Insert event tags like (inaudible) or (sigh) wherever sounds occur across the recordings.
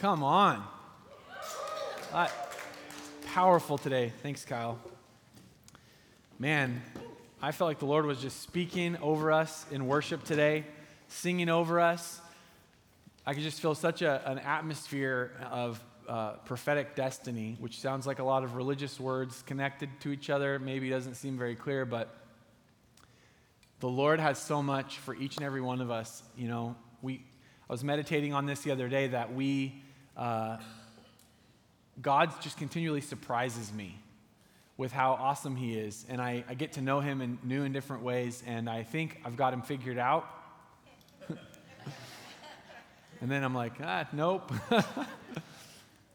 Come on. Uh, powerful today. Thanks, Kyle. Man, I felt like the Lord was just speaking over us in worship today, singing over us. I could just feel such a, an atmosphere of uh, prophetic destiny, which sounds like a lot of religious words connected to each other. Maybe doesn't seem very clear, but the Lord has so much for each and every one of us. You know, we, I was meditating on this the other day that we, uh, God just continually surprises me with how awesome He is. And I, I get to know Him in new and different ways, and I think I've got Him figured out. (laughs) and then I'm like, ah, nope. (laughs) and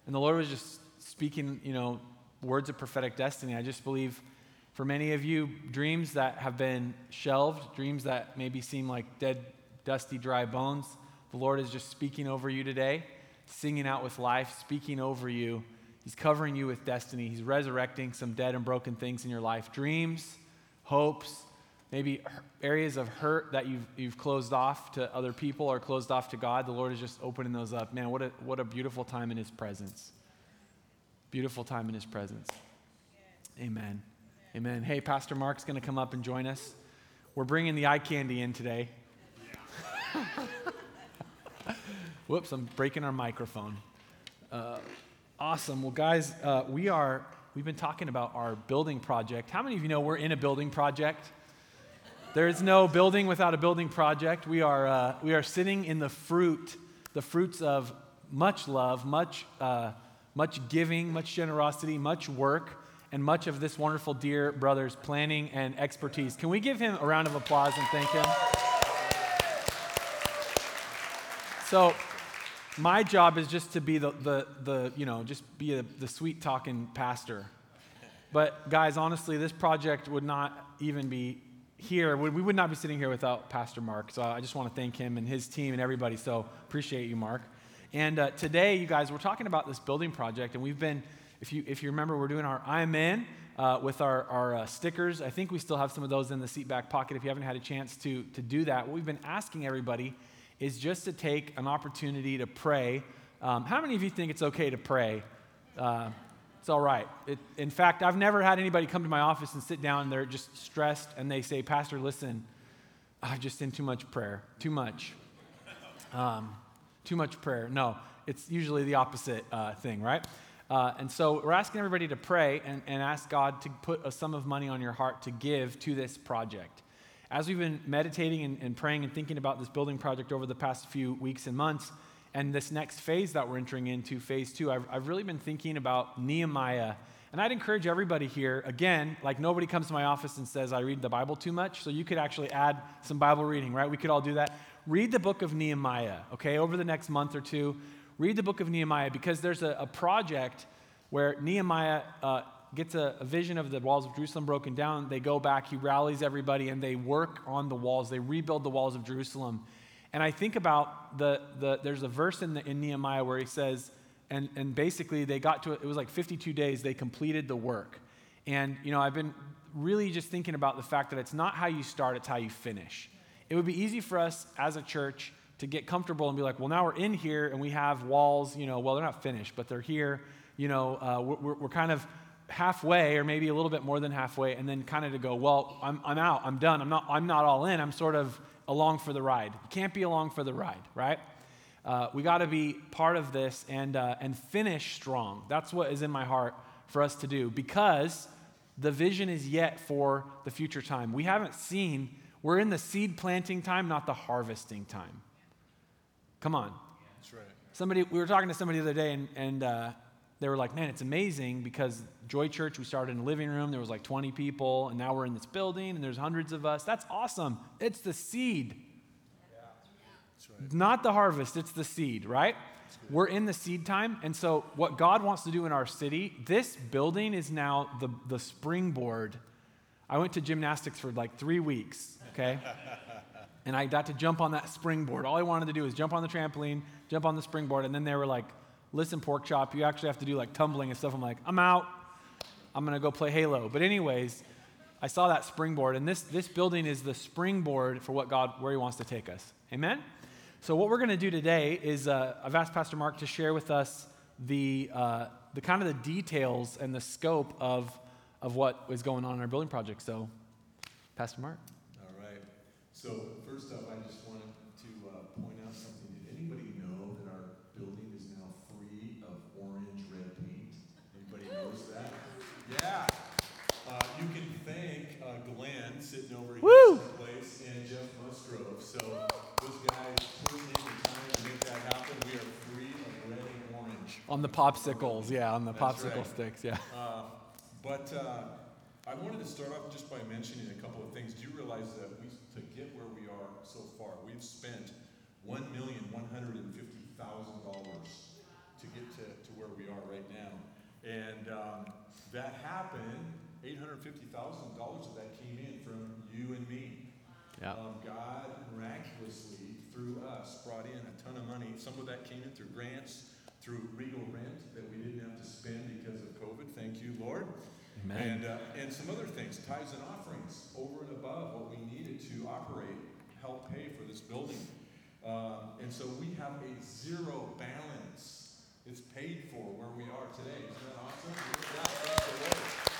the Lord was just speaking, you know, words of prophetic destiny. I just believe for many of you, dreams that have been shelved, dreams that maybe seem like dead, dusty, dry bones, the Lord is just speaking over you today, singing out with life, speaking over you. He's covering you with destiny. He's resurrecting some dead and broken things in your life dreams, hopes, maybe areas of hurt that you've, you've closed off to other people or closed off to God. The Lord is just opening those up. Man, what a, what a beautiful time in His presence. Beautiful time in His presence. Amen. Amen. Hey, Pastor Mark's going to come up and join us. We're bringing the eye candy in today. (laughs) Whoops, I'm breaking our microphone. Uh, awesome. Well, guys, uh, we are, we've been talking about our building project. How many of you know we're in a building project? There is no building without a building project. We are, uh, we are sitting in the fruit, the fruits of much love, much, uh, much giving, much generosity, much work and much of this wonderful dear brother's planning and expertise. Can we give him a round of applause and thank him? So, my job is just to be the, the, the you know, just be a, the sweet talking pastor. But, guys, honestly, this project would not even be here. We would not be sitting here without Pastor Mark. So, I just want to thank him and his team and everybody. So, appreciate you, Mark. And uh, today, you guys, we're talking about this building project, and we've been if you, if you remember, we're doing our I'm in uh, with our, our uh, stickers. I think we still have some of those in the seat back pocket if you haven't had a chance to, to do that. What we've been asking everybody is just to take an opportunity to pray. Um, how many of you think it's okay to pray? Uh, it's all right. It, in fact, I've never had anybody come to my office and sit down and they're just stressed and they say, Pastor, listen, I've just in too much prayer. Too much. Um, too much prayer. No, it's usually the opposite uh, thing, right? Uh, and so we're asking everybody to pray and, and ask God to put a sum of money on your heart to give to this project. As we've been meditating and, and praying and thinking about this building project over the past few weeks and months, and this next phase that we're entering into, phase two, I've, I've really been thinking about Nehemiah. And I'd encourage everybody here, again, like nobody comes to my office and says, I read the Bible too much. So you could actually add some Bible reading, right? We could all do that. Read the book of Nehemiah, okay, over the next month or two read the book of Nehemiah because there's a, a project where Nehemiah uh, gets a, a, vision of the walls of Jerusalem broken down. They go back, he rallies everybody, and they work on the walls. They rebuild the walls of Jerusalem. And I think about the, the there's a verse in, the, in Nehemiah where he says, and, and basically they got to it, was like 52 days, they completed the work. And, you know, I've been really just thinking about the fact that it's not how you start, it's how you finish. It would be easy for us as a church to get comfortable and be like, well, now we're in here and we have walls, you know, well, they're not finished, but they're here, you know, uh, we're, we're kind of halfway or maybe a little bit more than halfway, and then kind of to go, well, I'm, I'm out, I'm done, I'm not, I'm not all in, I'm sort of along for the ride. You can't be along for the ride, right? Uh, we got to be part of this and, uh, and finish strong. That's what is in my heart for us to do because the vision is yet for the future time. We haven't seen, we're in the seed planting time, not the harvesting time. Come on. That's right. Somebody, we were talking to somebody the other day, and, and uh, they were like, man, it's amazing because Joy Church, we started in a living room, there was like 20 people, and now we're in this building, and there's hundreds of us. That's awesome. It's the seed. Right. Not the harvest, it's the seed, right? We're in the seed time. And so, what God wants to do in our city, this building is now the, the springboard. I went to gymnastics for like three weeks, okay? and I got to jump on that springboard. All I wanted to do was jump on the trampoline, jump on the springboard, and then they were like, listen, pork chop, you actually have to do like tumbling and stuff. I'm like, I'm out. I'm going to go play Halo. But, anyways, I saw that springboard, and this, this building is the springboard for what God, where He wants to take us. Amen? So, what we're going to do today is uh, I've asked Pastor Mark to share with us the, uh, the kind of the details and the scope of, of what is going on in our building project. So, Pastor Mark. All right. So, first off, I just wanted to uh, point out something. Did anybody know that our building is now free of orange red paint? Anybody knows that? Yeah. Uh, you can thank uh, Glenn sitting over here Woo! someplace and Jeff Musgrove. So those guys in the time to make that happen. We are free of red and orange. On the popsicles, yeah, on the That's popsicle right. sticks, yeah. Uh, But uh, I wanted to start off just by mentioning a couple of things. Do you realize that we, to get where we are so far, we've spent one million one hundred and fifty thousand dollars to get to, to where we are right now. And um, that happened, eight hundred fifty thousand dollars of that came in from you and me. Yeah. Um, God miraculously, through us, brought in a ton of money. Some of that came in through grants, through regal rent that we didn't have to spend because of COVID. Thank you, Lord. Amen. And, uh, and some other things, tithes and offerings, over and above what we needed to operate, help pay for this building. Um, and so we have a zero balance. It's paid for where we are today. Isn't that awesome? Yeah, thank the Lord.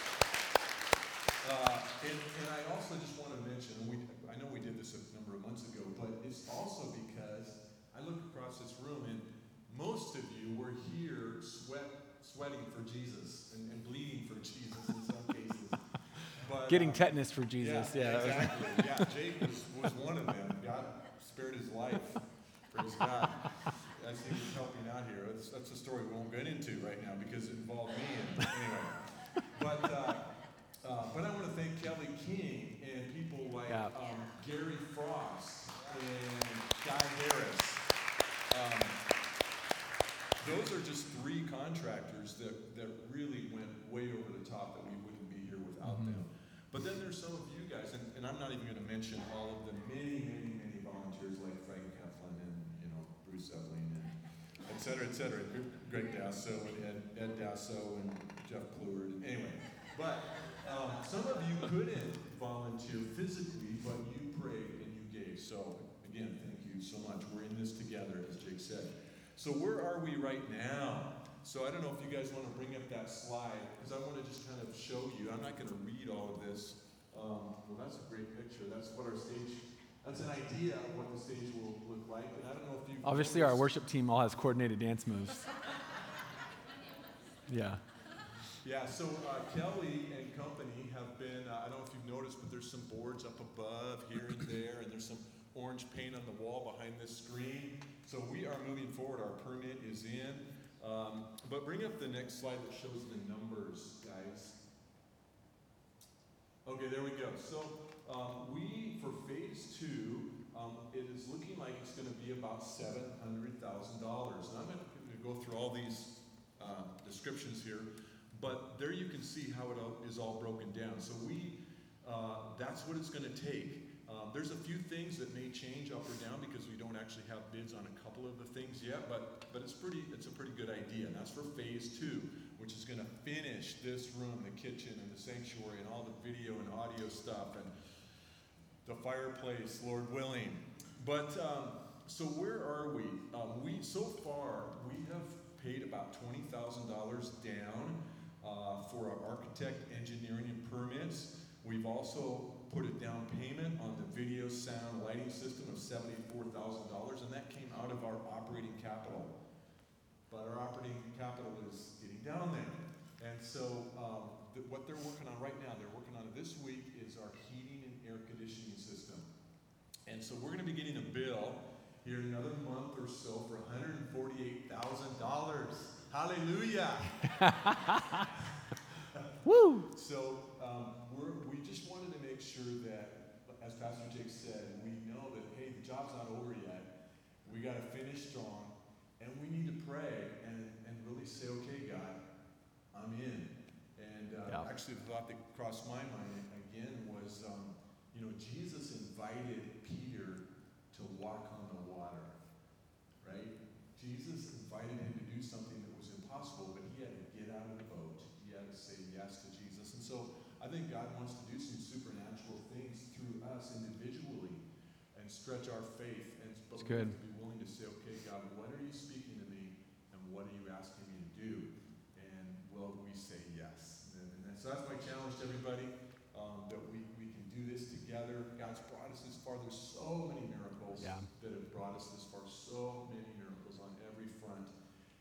Uh, and, and I also just want to mention, we, I know we did this a number of months ago, but it's also because I look across this room and most of you were here sweat, sweating for Jesus and, and bleeding for Jesus in some cases. (laughs) But, Getting uh, tetanus for Jesus, yeah. was- exactly. (laughs) yeah, Jake was, was one of them. God spared his life. Praise God. As he was helping out here. That's, that's a story we won't get into right now because it involved me. And anyway, but uh, uh, but I want to thank Kelly King and people like Yeah. um, Gary Frost and Guy Harris. Those are just three contractors that, that really went way over the top that we wouldn't be here without Mhm. them. But then there's some of you guys, and, and I'm not even going to mention all of the many, many, many volunteers like Frank Heflin and you know Bruce Ebling and et cetera, et cetera. Greg Dasso and Ed, Ed Dasso and Jeff Pleward. Anyway, but um, some of you couldn't volunteer physically, but you prayed and you gave. So again, thank you so much. We're in this together, as Jake said. So where are we right now? So I don't know if you guys want to bring up that slide because I want to just kind of show you. I'm not going to read all of this. Um, well, that's a great picture. That's what our stage. That's an idea of what the stage will look like. And I don't know if you. Obviously, our worship team all has coordinated dance moves. (laughs) Yeah. Yeah, so uh, Kelly and company have been, uh, I don't know if you've noticed, but there's some boards up above here and there, and there's some orange paint on the wall behind this screen. So we are moving forward. Our permit is in. Um, but bring up the next slide that shows the numbers, guys. Okay, there we go. So um, we, for phase two, um, it is looking like it's going to be about $700,000. And I'm going to go through all these uh, descriptions here. But there you can see how it is all, broken down. So we, uh, that's what it's going to take. Um, there's a few things that may change up or down because we don't actually have bids on a couple of the things yet, but but it's pretty it's a pretty good idea. And that's for phase two, which is going to finish this room, the kitchen, and the sanctuary, and all the video and audio stuff, and the fireplace, Lord willing. But um, so where are we? Um, we so far we have paid about twenty thousand dollars down uh, for our architect, engineering, and permits. We've also put a down payment on the video, sound, lighting system of seventy-four thousand dollars, and that came out of our operating capital. But our operating capital is getting down there, and so um, th- what they're working on right now, they're working on it this week, is our heating and air conditioning system. And so we're going to be getting a bill here in another month or so for $148,000. Hallelujah! (laughs) (laughs) Woo! So um, we're, we just wanted to make sure that, as Pastor Jake said, we know that, hey, the job's not over yet. We got to finish strong, and we need to pray and, and really say, okay, God, I'm in. And uh, Yeah. actually, the thought that crossed my mind again was, um, you know, Jesus invited Peter to walk on the water, right? Jesus invited him to do something that was impossible, but he had to get out of the boat. He had to say yes to Jesus. And so I think God wants to do some supernatural things through us individually and stretch our faith, and but we have to be willing to say, okay, God, what are you speaking to me, and what are you asking me to do? And will we say yes? And, and that- so that's my challenge to everybody, um, that we, we can do this together. God's brought us this far. There's so many miracles Yeah. that have brought us this far. So many miracles on every front.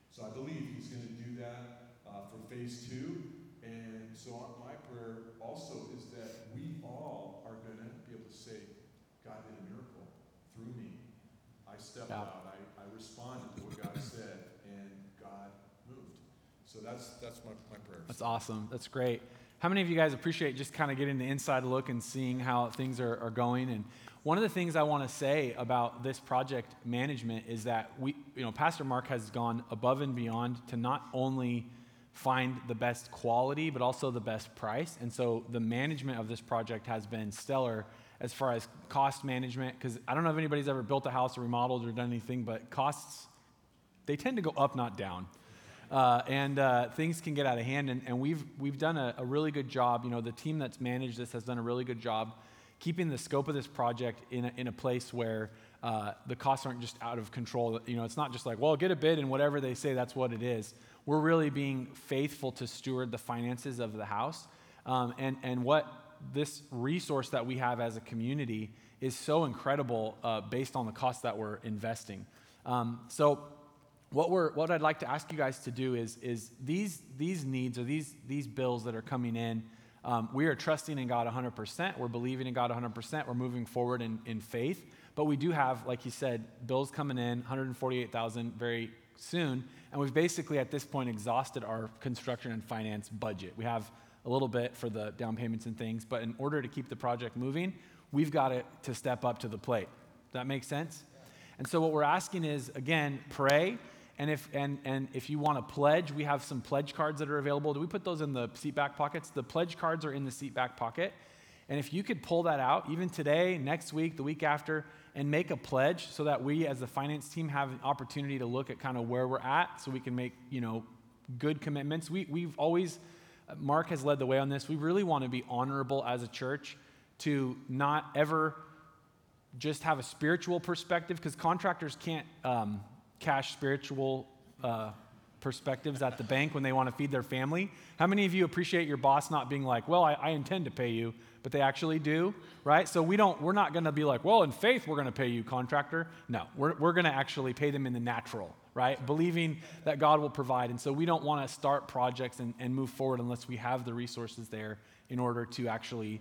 So I believe He's going to do that uh, for phase two. And so my prayer also is that we all are going to be able to say, God did a miracle through me. I stepped Yeah. out. I, I responded to what God said, and God moved. So that's that's my, my prayer. That's awesome. That's great. How many of you guys appreciate just kind of getting the inside look and seeing how things are, are going? And one of the things I want to say about this project management is that we, you know, Pastor Mark has gone above and beyond to not only find the best quality, but also the best price. And so the management of this project has been stellar as far as cost management. Because I don't know if anybody's ever built a house or remodeled or done anything, but costs, they tend to go up, not down. Uh, and uh, things can get out of hand. And, and we've, we've done a, a really good job. You know, the team that's managed this has done a really good job keeping the scope of this project in a, in a place where uh, the costs aren't just out of control. You know, it's not just like, well, get a bid and whatever they say, that's what it is. We're really being faithful to steward the finances of the house. Um, and, and what this resource that we have as a community is so incredible uh, based on the cost that we're investing. Um, so, what we're what I'd like to ask you guys to do is is these these needs or these these bills that are coming in. Um, we are trusting in God 100%. We're believing in God 100%. We're moving forward in, in faith. But we do have, like you said, bills coming in, 148,000 very soon. And we've basically, at this point, exhausted our construction and finance budget. We have a little bit for the down payments and things. But in order to keep the project moving, we've got to, to step up to the plate. Does that make sense? And so what we're asking is, again, pray. And if, and, and if you want to pledge, we have some pledge cards that are available. Do we put those in the seat back pockets? The pledge cards are in the seat back pocket. And if you could pull that out, even today, next week, the week after, and make a pledge so that we as the finance team have an opportunity to look at kind of where we're at so we can make, you know, good commitments. We, we've always, Mark has led the way on this. We really want to be honorable as a church to not ever just have a spiritual perspective because contractors can't um, cash spiritual uh, perspectives at the bank when they want to feed their family. How many of you appreciate your boss not being like, well, I, I intend to pay you, but they actually do, right? So we don't, we're not going to be like, well, in faith, we're going to pay you, contractor. No, we're, we're going to actually pay them in the natural, right? Believing that God will provide. And so we don't want to start projects and, and move forward unless we have the resources there in order to actually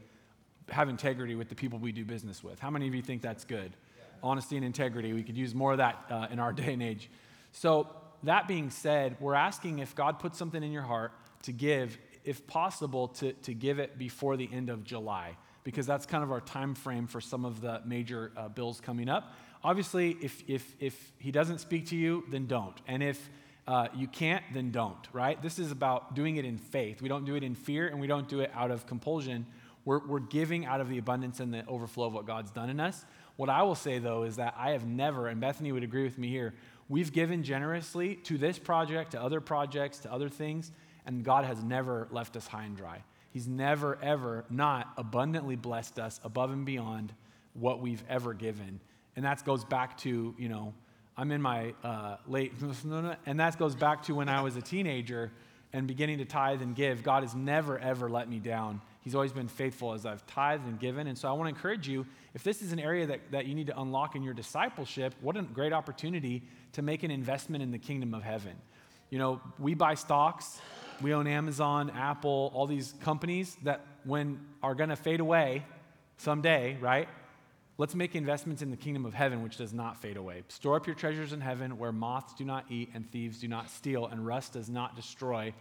have integrity with the people we do business with. How many of you think that's good? Honesty and integrity. We could use more of that uh, in our (laughs) day and age. So, that being said, we're asking if God puts something in your heart to give, if possible, to, to give it before the end of July, because that's kind of our time frame for some of the major uh, bills coming up. Obviously, if, if, if He doesn't speak to you, then don't. And if uh, you can't, then don't, right? This is about doing it in faith. We don't do it in fear and we don't do it out of compulsion. We're, we're giving out of the abundance and the overflow of what God's done in us. What I will say, though, is that I have never, and Bethany would agree with me here, we've given generously to this project, to other projects, to other things, and God has never left us high and dry. He's never, ever not abundantly blessed us above and beyond what we've ever given. And that goes back to, you know, I'm in my uh, late, (laughs) and that goes back to when I was a teenager and beginning to tithe and give. God has never, ever let me down. He's always been faithful as I've tithed and given. And so I want to encourage you if this is an area that, that you need to unlock in your discipleship, what a great opportunity to make an investment in the kingdom of heaven. You know, we buy stocks, we own Amazon, Apple, all these companies that when are going to fade away someday, right? Let's make investments in the kingdom of heaven, which does not fade away. Store up your treasures in heaven where moths do not eat and thieves do not steal and rust does not destroy.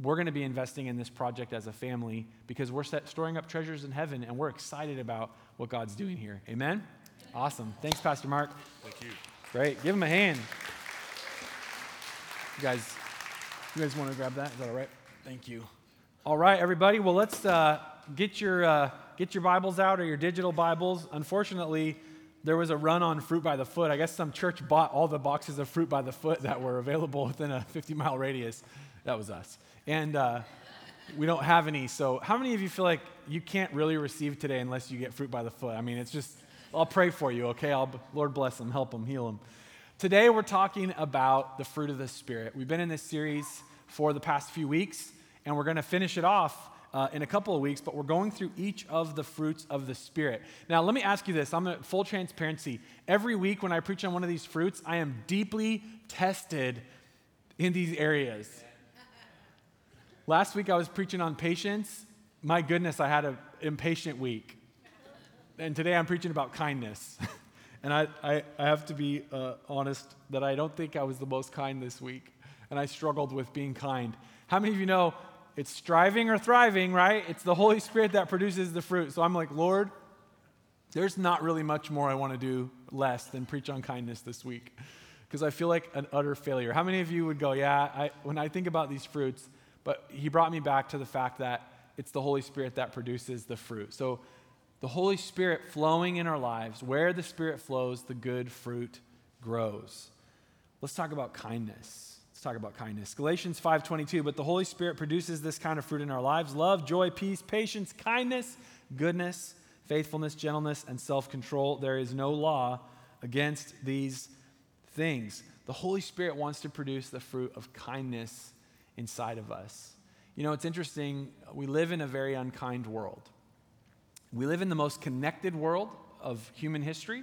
We're going to be investing in this project as a family because we're set, storing up treasures in heaven and we're excited about what God's doing here. Amen? Awesome. Thanks, Pastor Mark. Thank you. Great. Give him a hand. You guys, you guys want to grab that? Is that all right? Thank you. All right, everybody. Well, let's uh, get your uh, get your Bibles out or your digital Bibles. Unfortunately, there was a run on fruit by the foot. I guess some church bought all the boxes of fruit by the foot that were available within a 50 mile radius. That was us. And uh, we don't have any. So, how many of you feel like you can't really receive today unless you get fruit by the foot? I mean, it's just I'll pray for you, okay? I'll, Lord bless them, help them, heal them. Today we're talking about the fruit of the Spirit. We've been in this series for the past few weeks, and we're going to finish it off uh, in a couple of weeks, but we're going through each of the fruits of the Spirit. Now, let me ask you this I'm a full transparency. Every week when I preach on one of these fruits, I am deeply tested in these areas. Last week I was preaching on patience. My goodness, I had an impatient week. And today I'm preaching about kindness. (laughs) and I, I, I, have to be uh, honest that I don't think I was the most kind this week. And I struggled with being kind. How many of you know it's striving or thriving, right? It's the Holy Spirit that produces the fruit. So I'm like, Lord, there's not really much more I want to do less than preach on kindness this week because I feel like an utter failure. How many of you would go, Yeah, I, when I think about these fruits, but he brought me back to the fact that it's the Holy Spirit that produces the fruit. So the Holy Spirit flowing in our lives, where the Spirit flows, the good fruit grows. Let's talk about kindness. Let's talk about kindness. Galatians 5:22, but the Holy Spirit produces this kind of fruit in our lives: love, joy, peace, patience, kindness, goodness, faithfulness, gentleness, and self-control. There is no law against these things. The Holy Spirit wants to produce the fruit of kindness inside of us. You know, it's interesting, we live in a very unkind world. We live in the most connected world of human history.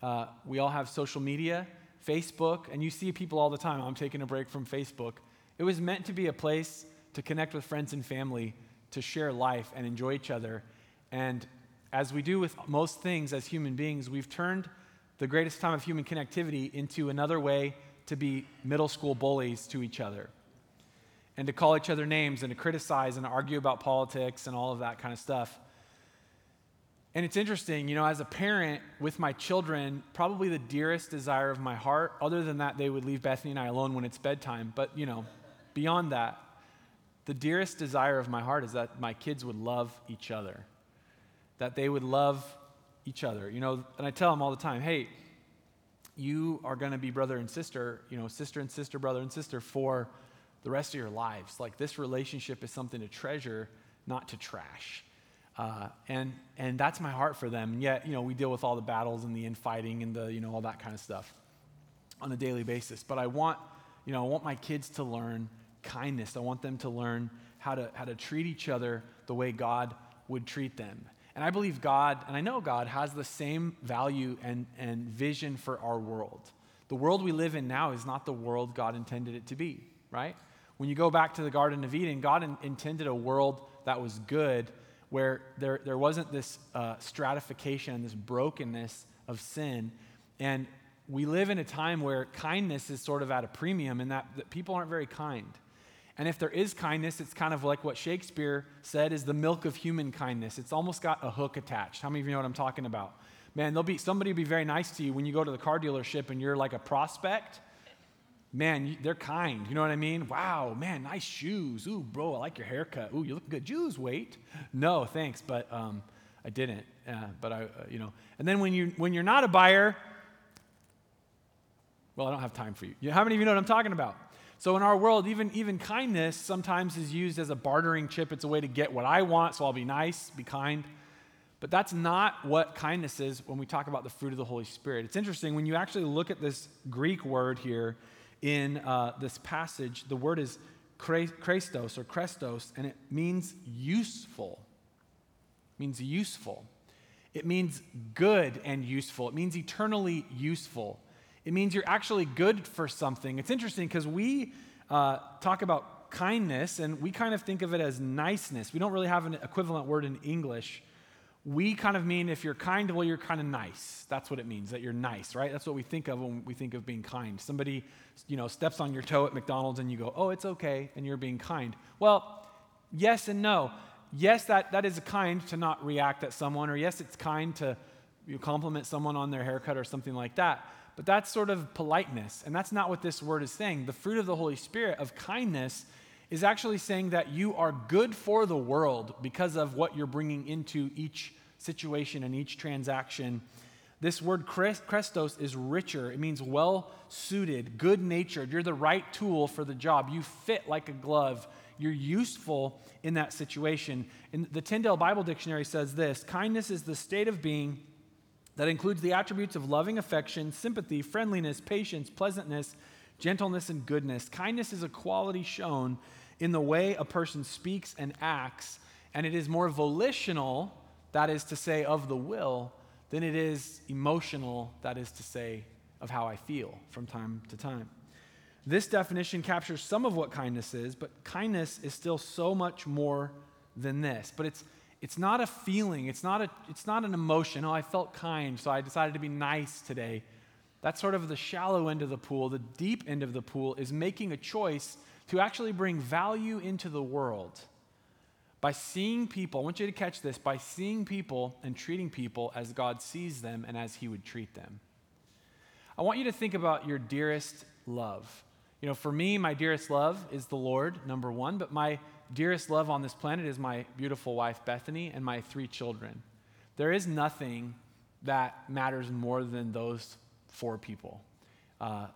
Uh, we all have social media. Facebook, and you see people all the time. I'm taking a break from Facebook. It was meant to be a place to connect with friends and family, to share life and enjoy each other. And as we do with most things as human beings, we've turned the greatest time of human connectivity into another way to be middle school bullies to each other and to call each other names and to criticize and argue about politics and all of that kind of stuff. And it's interesting, you know, as a parent with my children, probably the dearest desire of my heart, other than that, they would leave Bethany and I alone when it's bedtime. But, you know, beyond that, the dearest desire of my heart is that my kids would love each other, that they would love each other. You know, and I tell them all the time, hey, you are going to be brother and sister, you know, sister and sister, brother and sister for the rest of your lives. Like this relationship is something to treasure, not to trash. Uh, and, and that's my heart for them. And yet, you know, we deal with all the battles and the infighting and the, you know, all that kind of stuff on a daily basis. But I want, you know, I want my kids to learn kindness. I want them to learn how to, how to treat each other the way God would treat them. And I believe God, and I know God, has the same value and, and vision for our world. The world we live in now is not the world God intended it to be, right? When you go back to the Garden of Eden, God in, intended a world that was good where there, there wasn't this uh, stratification, this brokenness of sin. And we live in a time where kindness is sort of at a premium and that, that people aren't very kind. And if there is kindness, it's kind of like what Shakespeare said is the milk of human kindness. It's almost got a hook attached. How many of you know what I'm talking about? Man, there'll be somebody will be very nice to you when you go to the car dealership and you're like a prospect man, they're kind. You know what I mean? Wow, man, nice shoes. Ooh, bro, I like your haircut. Ooh, you look good. Jews, wait. No, thanks, but um, I didn't. Uh, but I, uh, you know. And then when you when you're not a buyer, well, I don't have time for you. How many of you know what I'm talking about? So in our world, even even kindness sometimes is used as a bartering chip. It's a way to get what I want. So I'll be nice, be kind. But that's not what kindness is when we talk about the fruit of the Holy Spirit. It's interesting when you actually look at this Greek word here in uh, this passage, the word is Christos or Krestos, and it means useful. It means useful. It means good and useful. It means eternally useful. It means you're actually good for something. It's interesting because we uh, talk about kindness and we kind of think of it as niceness. We don't really have an equivalent word in English we kind of mean if you're kind, well, you're kind of nice. That's what it means, that you're nice, right? That's what we think of when we think of being kind. Somebody, you know, steps on your toe at McDonald's and you go, oh, it's okay, and you're being kind. Well, yes and no. Yes, that, that is kind to not react at someone, or yes, it's kind to you compliment someone on their haircut or something like that. But that's sort of politeness, and that's not what this word is saying. The fruit of the Holy Spirit of kindness is actually saying that you are good for the world because of what you're bringing into each situation and each transaction. This word Christos is richer. It means well suited, good natured. You're the right tool for the job. You fit like a glove. You're useful in that situation. And the Tyndale Bible Dictionary says this kindness is the state of being That includes the attributes of loving affection, sympathy, friendliness, patience, pleasantness, gentleness, and goodness. Kindness is a quality shown in the way a person speaks and acts, and it is more volitional, that is to say, of the will, than it is emotional, that is to say, of how I feel from time to time. This definition captures some of what kindness is, but kindness is still so much more than this. But it's it's not a feeling, it's not, a, it's not an emotion. Oh, I felt kind, so I decided to be nice today. That's sort of the shallow end of the pool. The deep end of the pool is making a choice to actually bring value into the world by seeing people. I want you to catch this by seeing people and treating people as God sees them and as He would treat them. I want you to think about your dearest love. You know, for me, my dearest love is the Lord, number one, but my dearest love on this planet is my beautiful wife, Bethany, and my three children. There is nothing that matters more than those four people. Uh,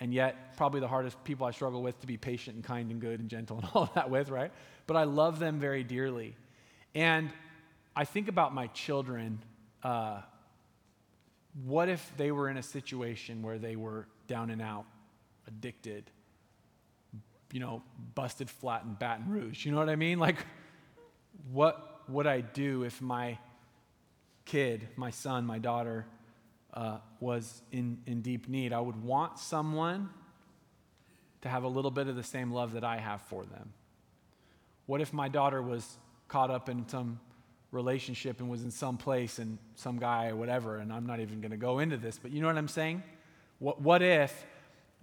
and yet, probably the hardest people I struggle with to be patient and kind and good and gentle and (laughs) all that with, right? But I love them very dearly. And I think about my children. Uh, what if they were in a situation where they were down and out, addicted, you know, busted flat in Baton Rouge. You know what I mean? Like, what would I do if my kid, my son, my daughter, uh, was in, in deep need? I would want someone to have a little bit of the same love that I have for them. What if my daughter was caught up in some relationship and was in some place and some guy or whatever, and I'm not even going to go into this, but you know what I'm saying? What, what if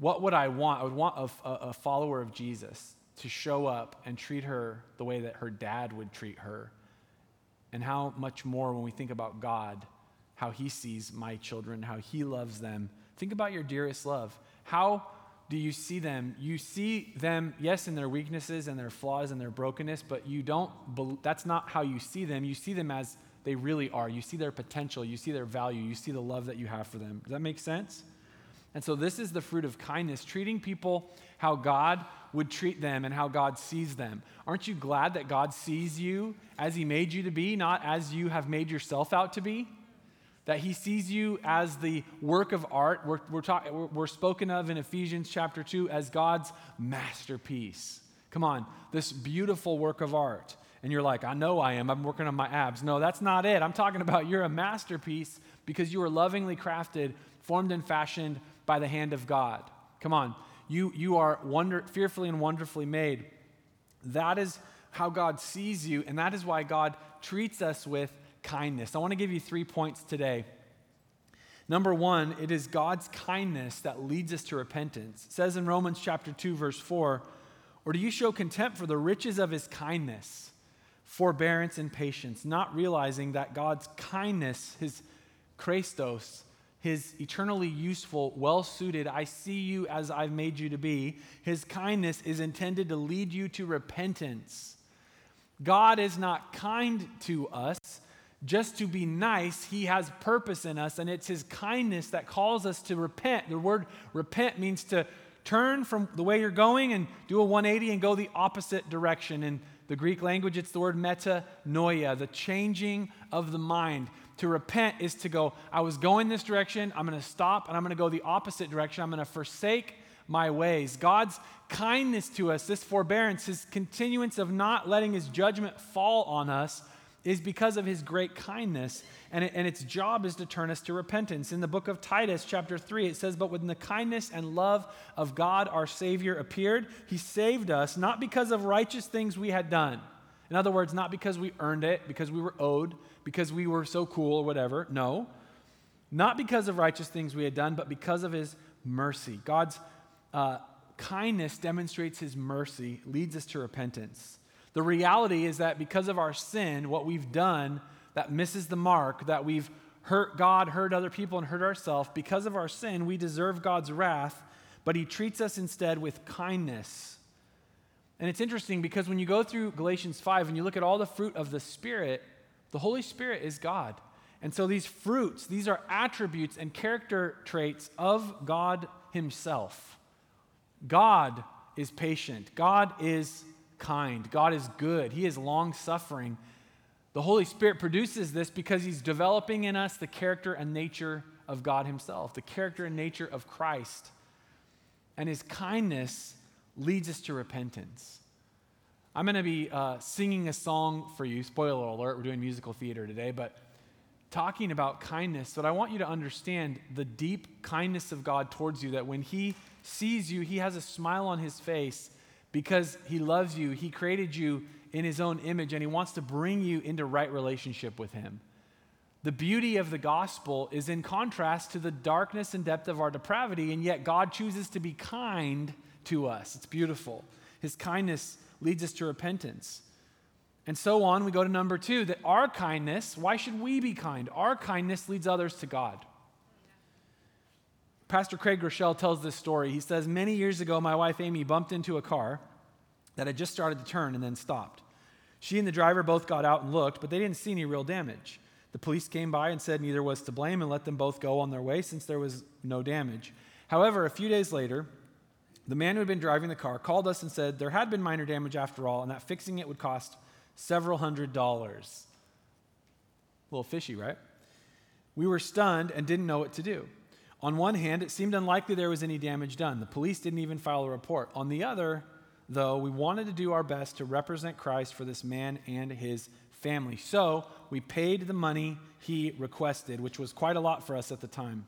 what would I want? I would want a, a, follower of Jesus to show up and treat her the way that her dad would treat her. And how much more when we think about God, how he sees my children, how he loves them. Think about your dearest love. How do you see them? You see them, yes, in their weaknesses and their flaws and their brokenness, but you don't, that's not how you see them. You see them as they really are. You see their potential, you see their value, you see the love that you have for them. Does that make sense? And so, this is the fruit of kindness, treating people how God would treat them and how God sees them. Aren't you glad that God sees you as He made you to be, not as you have made yourself out to be? That He sees you as the work of art. We're, we're, talk, we're, we're spoken of in Ephesians chapter 2 as God's masterpiece. Come on, this beautiful work of art. And you're like, I know I am. I'm working on my abs. No, that's not it. I'm talking about you're a masterpiece because you were lovingly crafted, formed and fashioned by the hand of God. Come on. You, you are wonder, fearfully and wonderfully made. That is how God sees you, and that is why God treats us with kindness. I want to give you three points today. Number one, it is God's kindness that leads us to repentance. It says in Romans chapter 2, verse 4, or do you show contempt for the riches of his kindness, forbearance, and patience, not realizing that God's kindness, his Christos, his eternally useful, well suited, I see you as I've made you to be. His kindness is intended to lead you to repentance. God is not kind to us just to be nice. He has purpose in us, and it's His kindness that calls us to repent. The word repent means to turn from the way you're going and do a 180 and go the opposite direction. In the Greek language, it's the word metanoia, the changing of the mind. To repent is to go, I was going this direction, I'm going to stop, and I'm going to go the opposite direction. I'm going to forsake my ways. God's kindness to us, this forbearance, his continuance of not letting his judgment fall on us, is because of his great kindness. And, it, and its job is to turn us to repentance. In the book of Titus, chapter 3, it says, But when the kindness and love of God our Savior appeared, he saved us, not because of righteous things we had done. In other words, not because we earned it, because we were owed, because we were so cool or whatever. No. Not because of righteous things we had done, but because of his mercy. God's uh, kindness demonstrates his mercy, leads us to repentance. The reality is that because of our sin, what we've done that misses the mark, that we've hurt God, hurt other people, and hurt ourselves, because of our sin, we deserve God's wrath, but he treats us instead with kindness. And it's interesting because when you go through Galatians 5 and you look at all the fruit of the Spirit, the Holy Spirit is God. And so these fruits, these are attributes and character traits of God Himself. God is patient. God is kind. God is good. He is long suffering. The Holy Spirit produces this because He's developing in us the character and nature of God Himself, the character and nature of Christ. And His kindness leads us to repentance. I'm going to be uh, singing a song for you. Spoiler alert, we're doing musical theater today, but talking about kindness. But I want you to understand the deep kindness of God towards you that when He sees you, He has a smile on His face because He loves you. He created you in His own image and He wants to bring you into right relationship with Him. The beauty of the gospel is in contrast to the darkness and depth of our depravity, and yet God chooses to be kind to us. It's beautiful. His kindness leads us to repentance. And so on, we go to number two that our kindness, why should we be kind? Our kindness leads others to God. Pastor Craig Groeschel tells this story. He says, Many years ago, my wife Amy bumped into a car that had just started to turn and then stopped. She and the driver both got out and looked, but they didn't see any real damage. The police came by and said neither was to blame and let them both go on their way since there was no damage. However, a few days later, the man who had been driving the car called us and said there had been minor damage after all, and that fixing it would cost several hundred dollars. A little fishy, right? We were stunned and didn't know what to do. On one hand, it seemed unlikely there was any damage done. The police didn't even file a report. On the other, though, we wanted to do our best to represent Christ for this man and his family. So we paid the money he requested, which was quite a lot for us at the time.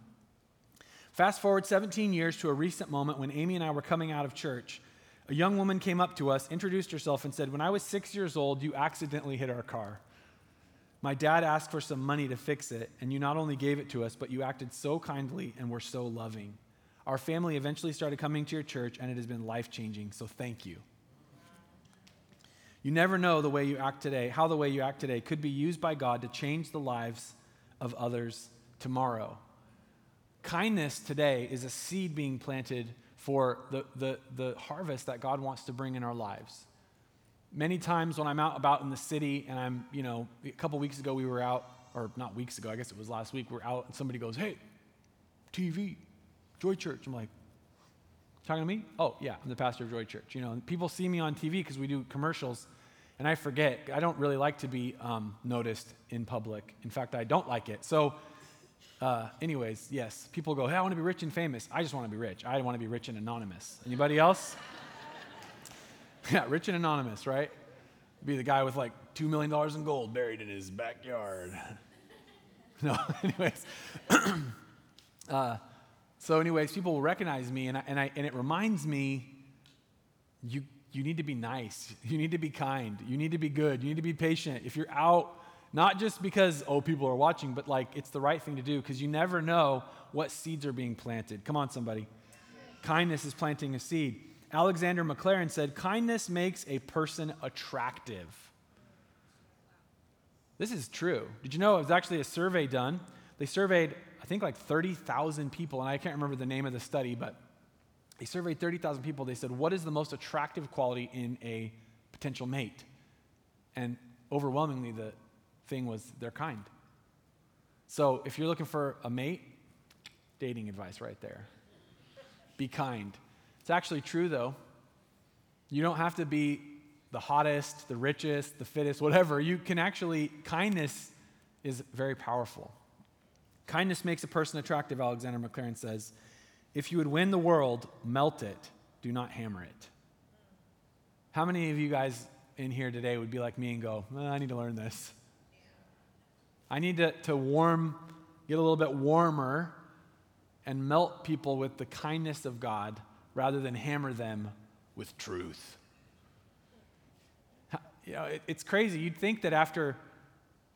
Fast forward 17 years to a recent moment when Amy and I were coming out of church. A young woman came up to us, introduced herself, and said, When I was six years old, you accidentally hit our car. My dad asked for some money to fix it, and you not only gave it to us, but you acted so kindly and were so loving. Our family eventually started coming to your church, and it has been life changing, so thank you. You never know the way you act today, how the way you act today could be used by God to change the lives of others tomorrow. Kindness today is a seed being planted for the, the, the harvest that God wants to bring in our lives. Many times when I'm out about in the city and I'm, you know, a couple weeks ago we were out, or not weeks ago, I guess it was last week, we're out and somebody goes, hey, TV, Joy Church. I'm like, talking to me? Oh, yeah, I'm the pastor of Joy Church. You know, people see me on TV because we do commercials, and I forget. I don't really like to be um, noticed in public. In fact, I don't like it. So uh, anyways, yes, people go, hey, I want to be rich and famous. I just want to be rich. I want to be rich and anonymous. Anybody else? Yeah, rich and anonymous, right? Be the guy with like $2 million in gold buried in his backyard. (laughs) no, (laughs) anyways. (clears throat) uh, so, anyways, people will recognize me, and, I, and, I, and it reminds me you, you need to be nice. You need to be kind. You need to be good. You need to be patient. If you're out not just because, oh, people are watching, but like it's the right thing to do because you never know what seeds are being planted. Come on, somebody. Kindness is planting a seed. Alexander Maclaren said, Kindness makes a person attractive. This is true. Did you know it was actually a survey done? They surveyed, I think, like 30,000 people, and I can't remember the name of the study, but they surveyed 30,000 people. They said, What is the most attractive quality in a potential mate? And overwhelmingly, the thing was they're kind. So if you're looking for a mate, dating advice right there. Be kind. It's actually true though. You don't have to be the hottest, the richest, the fittest, whatever. You can actually, kindness is very powerful. Kindness makes a person attractive, Alexander Maclaren says. If you would win the world, melt it, do not hammer it. How many of you guys in here today would be like me and go, I need to learn this? I need to, to warm, get a little bit warmer and melt people with the kindness of God rather than hammer them with truth. You know, it, it's crazy. You'd think that after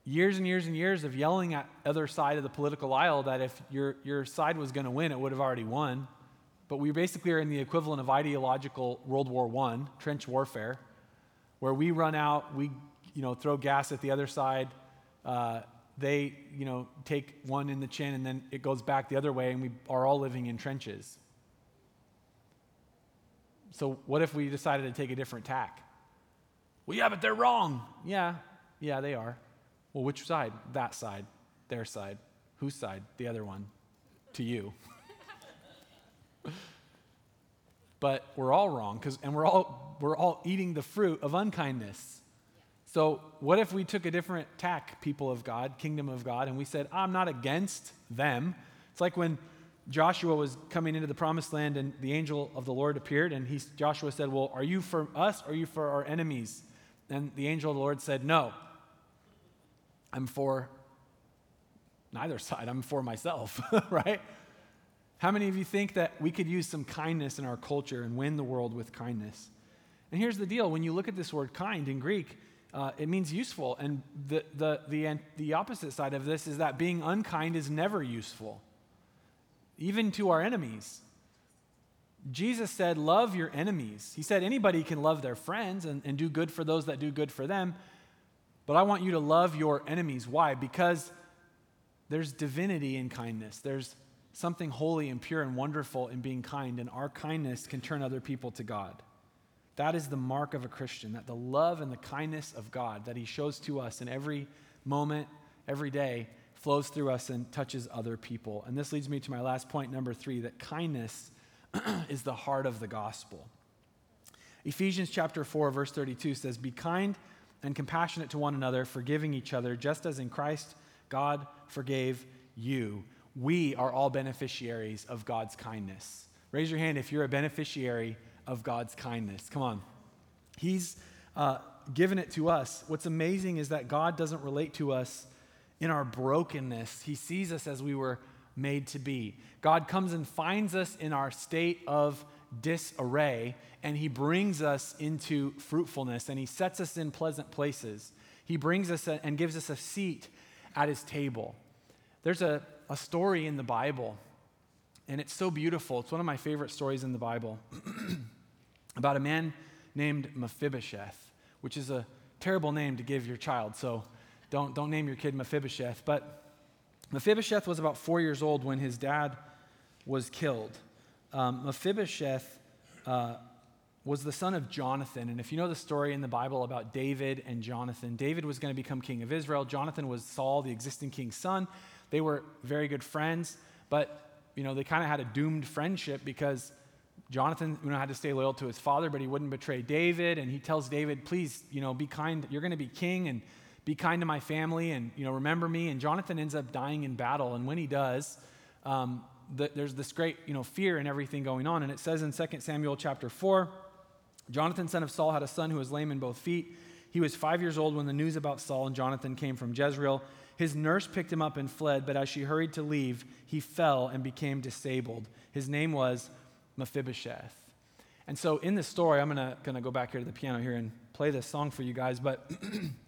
years and years and years of yelling at other side of the political aisle that if your, your side was going to win, it would have already won. But we basically are in the equivalent of ideological World War I, trench warfare, where we run out, we you know, throw gas at the other side, uh, they, you know, take one in the chin and then it goes back the other way and we are all living in trenches. So what if we decided to take a different tack? Well, yeah, but they're wrong. Yeah, yeah, they are. Well, which side? That side, their side. Whose side? The other one. To you. (laughs) but we're all wrong because and we're all we're all eating the fruit of unkindness. So, what if we took a different tack, people of God, kingdom of God, and we said, I'm not against them? It's like when Joshua was coming into the promised land and the angel of the Lord appeared, and he, Joshua said, Well, are you for us or are you for our enemies? And the angel of the Lord said, No, I'm for neither side. I'm for myself, (laughs) right? How many of you think that we could use some kindness in our culture and win the world with kindness? And here's the deal when you look at this word kind in Greek, uh, it means useful. And the, the, the, the opposite side of this is that being unkind is never useful, even to our enemies. Jesus said, Love your enemies. He said, Anybody can love their friends and, and do good for those that do good for them. But I want you to love your enemies. Why? Because there's divinity in kindness. There's something holy and pure and wonderful in being kind, and our kindness can turn other people to God. That is the mark of a Christian, that the love and the kindness of God that He shows to us in every moment, every day, flows through us and touches other people. And this leads me to my last point, number three, that kindness (clears throat) is the heart of the gospel. Ephesians chapter 4, verse 32 says, Be kind and compassionate to one another, forgiving each other, just as in Christ God forgave you. We are all beneficiaries of God's kindness. Raise your hand if you're a beneficiary of God's kindness. Come on. He's uh, given it to us. What's amazing is that God doesn't relate to us in our brokenness, He sees us as we were made to be. God comes and finds us in our state of disarray, and He brings us into fruitfulness, and He sets us in pleasant places. He brings us a, and gives us a seat at His table. There's a, a story in the Bible, and it's so beautiful. It's one of my favorite stories in the Bible (clears throat) about a man named Mephibosheth, which is a terrible name to give your child, so don't, don't name your kid Mephibosheth. But Mephibosheth was about four years old when his dad was killed. Um, Mephibosheth uh, was the son of Jonathan. And if you know the story in the Bible about David and Jonathan, David was going to become king of Israel. Jonathan was Saul, the existing king's son. They were very good friends, but you know they kind of had a doomed friendship because Jonathan you know, had to stay loyal to his father, but he wouldn't betray David. And he tells David, "Please, you know, be kind. You're going to be king, and be kind to my family, and you know, remember me." And Jonathan ends up dying in battle. And when he does, um, the, there's this great you know fear and everything going on. And it says in 2 Samuel chapter four, Jonathan, son of Saul, had a son who was lame in both feet. He was five years old when the news about Saul and Jonathan came from Jezreel. His nurse picked him up and fled, but as she hurried to leave, he fell and became disabled. His name was Mephibosheth. And so in this story, I'm gonna, gonna go back here to the piano here and play this song for you guys. But (clears throat)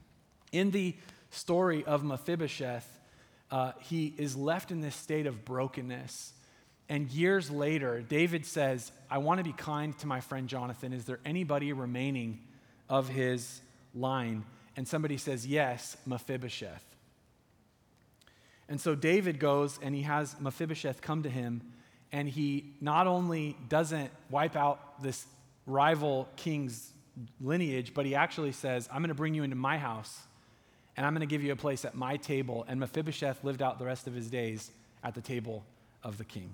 in the story of Mephibosheth, uh, he is left in this state of brokenness. And years later, David says, I want to be kind to my friend Jonathan. Is there anybody remaining of his line? And somebody says, Yes, Mephibosheth. And so David goes and he has Mephibosheth come to him, and he not only doesn't wipe out this rival king's lineage, but he actually says, I'm going to bring you into my house, and I'm going to give you a place at my table. And Mephibosheth lived out the rest of his days at the table of the king.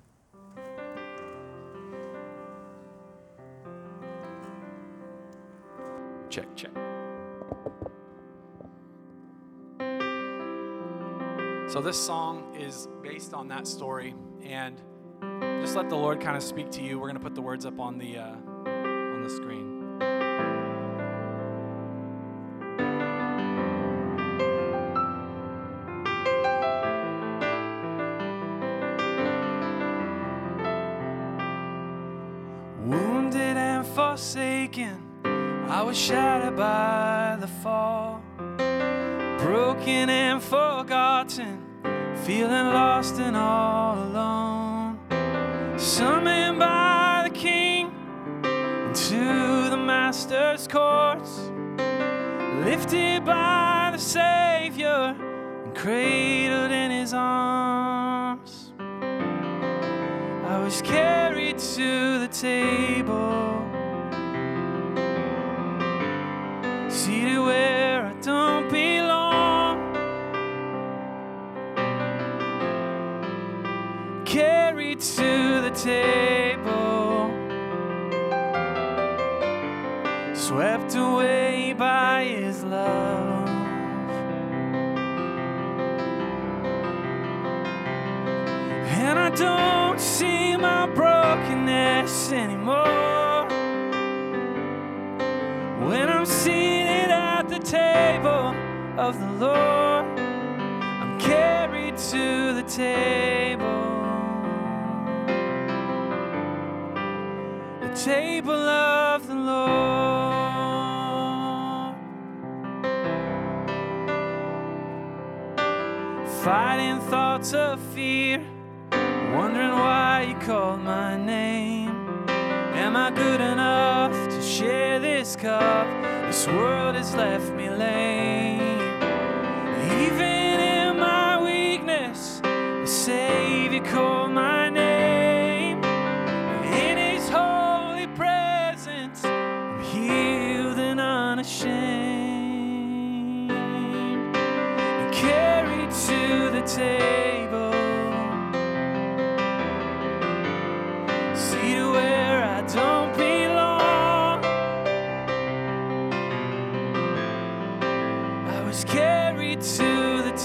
Check, check. So, this song is based on that story, and just let the Lord kind of speak to you. We're going to put the words up on the, uh, on the screen. Forsaken, I was shattered by the fall. Broken and forgotten, feeling lost and all alone. Summoned by the King into the Master's courts, lifted by the Savior and cradled in His arms. I was carried to the table, where I don't belong. Carried to the table, swept away by his love. And I don't see my brokenness anymore. When I'm seeing at the table of the Lord, I'm carried to the table. The table of the Lord. Fighting thoughts of fear, wondering why you called my name. Am I good enough share this cup? This world has left me lame. Even in my weakness, the Savior called my name. In His holy presence, I'm healed and unashamed. And carried to the table.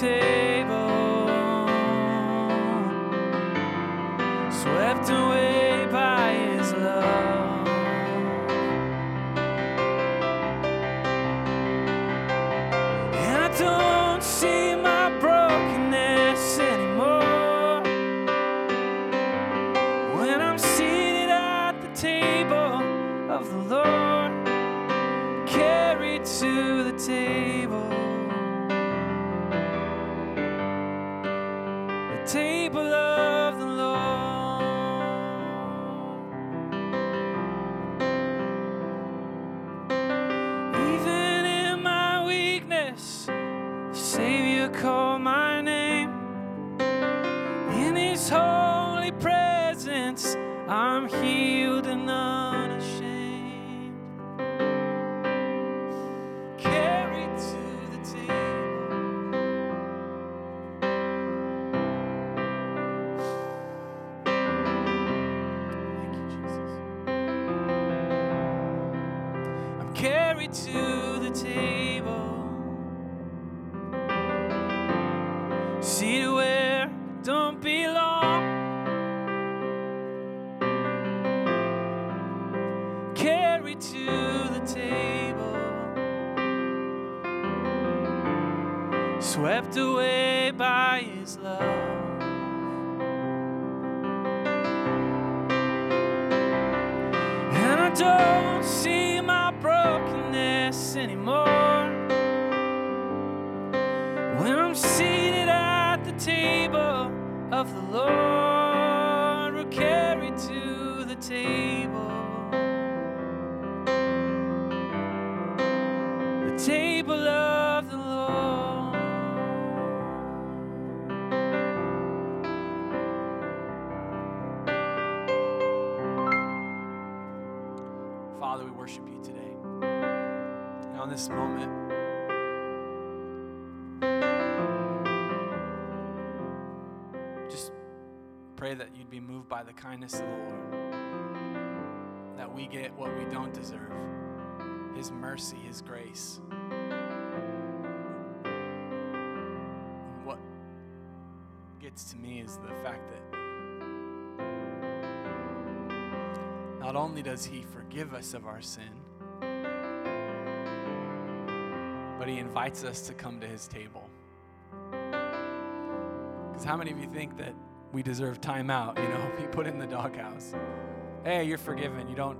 To Even in my weakness, Savior called my pray that you'd be moved by the kindness of the Lord, that we get what we don't deserve His mercy, His grace. What gets to me is the fact that not only does He forgive us of our sin, but He invites us to come to His table. Because how many of you think that we deserve time out, you know, (laughs) be put in the doghouse? Hey, you're forgiven. You don't,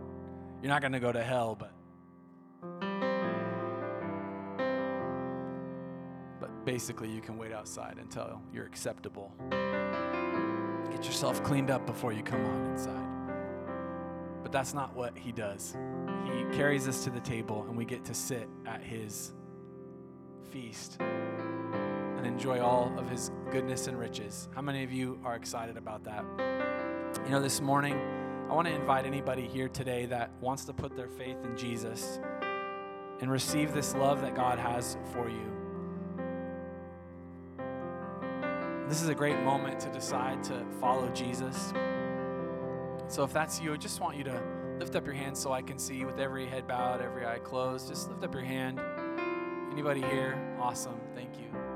you're not going to go to hell, but. But basically, you can wait outside until you're acceptable. Get yourself cleaned up before you come on inside. But that's not what he does. He carries us to the table, and we get to sit at his feast and enjoy all of his goodness and riches. How many of you are excited about that? You know, this morning, I want to invite anybody here today that wants to put their faith in Jesus and receive this love that God has for you. This is a great moment to decide to follow Jesus. So if that's you, I just want you to lift up your hand so I can see with every head bowed, every eye closed. Just lift up your hand. Anybody here? Awesome. Thank you.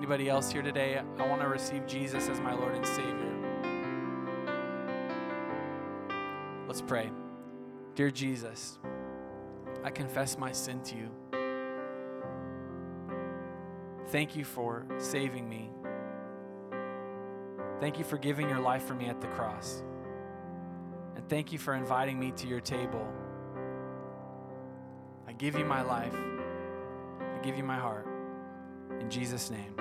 Anybody else here today? I want to receive Jesus as my Lord and Savior. Let's pray. Dear Jesus, I confess my sin to you. Thank you for saving me. Thank you for giving your life for me at the cross. And thank you for inviting me to your table. I give you my life. I give you my heart. In Jesus' name,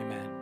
amen.